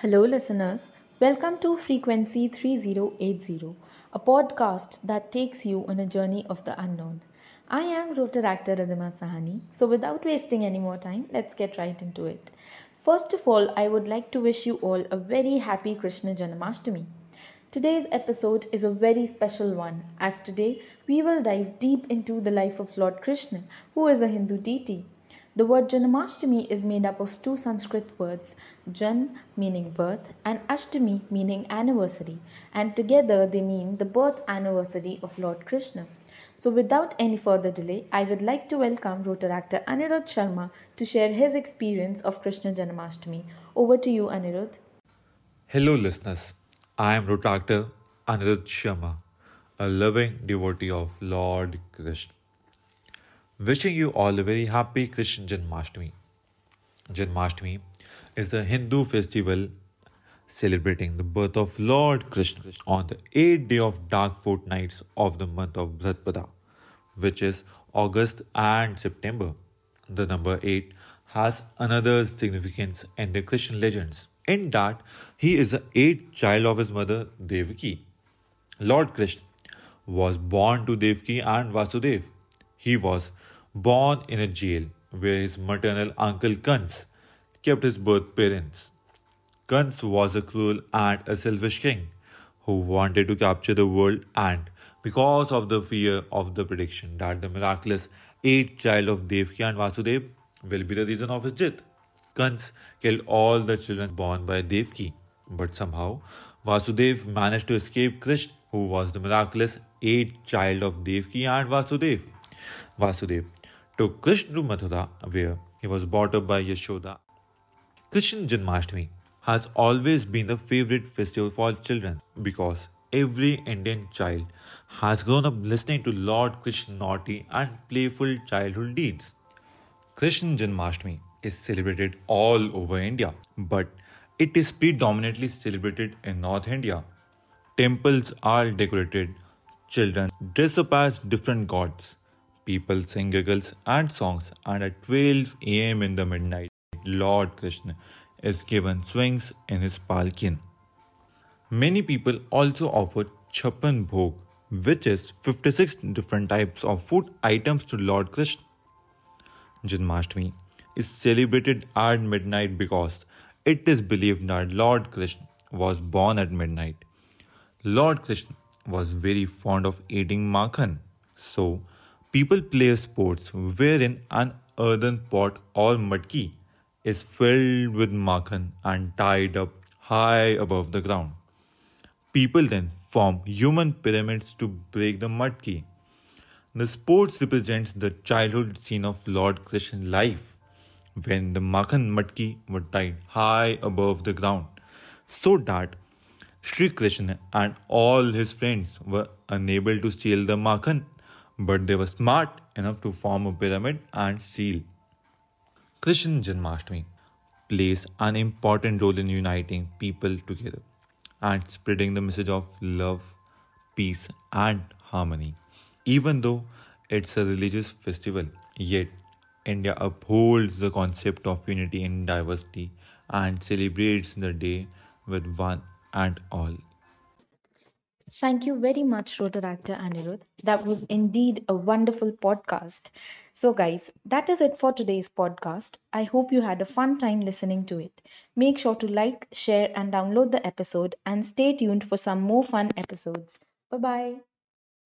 Hello, listeners. Welcome to Frequency 3080, a podcast that takes you on a journey of the unknown. I am Rotaract Ridhima Sahni, so without wasting any more time, let's get right into it. First of all, I would like to wish you all a very happy Krishna Janmashtami. Today's episode is a very special one, as today we will dive deep into the life of Lord Krishna, who is a Hindu deity. The word Janmashtami is made up of two Sanskrit words, Jan meaning birth and Ashtami meaning anniversary, and together they mean the birth anniversary of Lord Krishna. So, without any further delay, I would like to welcome Rotaractor Anirudh Sharma to share his experience of Krishna Janmashtami. Over to you, Anirudh. Hello, listeners. I am Rotaractor Anirudh Sharma, a loving devotee of Lord Krishna. Wishing you all a very happy Krishna Janmashtami. Janmashtami is the Hindu festival celebrating the birth of Lord Krishna on the eighth day of dark fortnights of the month of Bhadrapada, which is August and September. The number 8 has another significance in the Krishna legends, in that he is the eighth child of his mother Devaki. Lord Krishna was born to Devaki and Vasudev he was born in a jail where his maternal uncle Kans kept his birth parents. Kans was a cruel and a selfish king who wanted to capture the world and because of the fear of the prediction that the miraculous eighth child of Devaki and Vasudev will be the reason of his death. Kans killed all the children born by Devaki, but somehow Vasudev managed to escape Krishna, who was the miraculous eighth child of Devaki and Vasudev. Vasudev took Krishna to Mathura, where he was brought up by Yashoda. Krishna Janmashtami has always been the favorite festival for children because every Indian child has grown up listening to Lord Krishna's naughty and playful childhood deeds. Krishna Janmashtami is celebrated all over India, but it is predominantly celebrated in North India. Temples are decorated, children dress up as different gods, People sing giggles and songs, and at 12 am in the midnight, Lord Krishna is given swings in his palkin. Many people also offer Chappan Bhog, which is 56 different types of food items to Lord Krishna. Janmashtami is celebrated at midnight because it is believed that Lord Krishna was born at midnight. Lord Krishna was very fond of eating makhan, so People play sports wherein an earthen pot or matki is filled with makhan and tied up high above the ground. People then form human pyramids to break the matki. The sports represents the childhood scene of Lord Krishna's life when the makhan matki were tied high above the ground so that Sri Krishna and all his friends were unable to steal the makhan but they were smart enough to form a pyramid and seal. Krishna Janmashtami plays an important role in uniting people together and spreading the message of love, peace, and harmony. Even though it's a religious festival, yet India upholds the concept of unity in diversity and celebrates the day with one and all. Thank you very much, Rotaractor Anirudh. That was indeed a wonderful podcast. So, guys, that is it for today's podcast. I hope you had a fun time listening to it. Make sure to like, share, and download the episode, and stay tuned for some more fun episodes. Bye bye.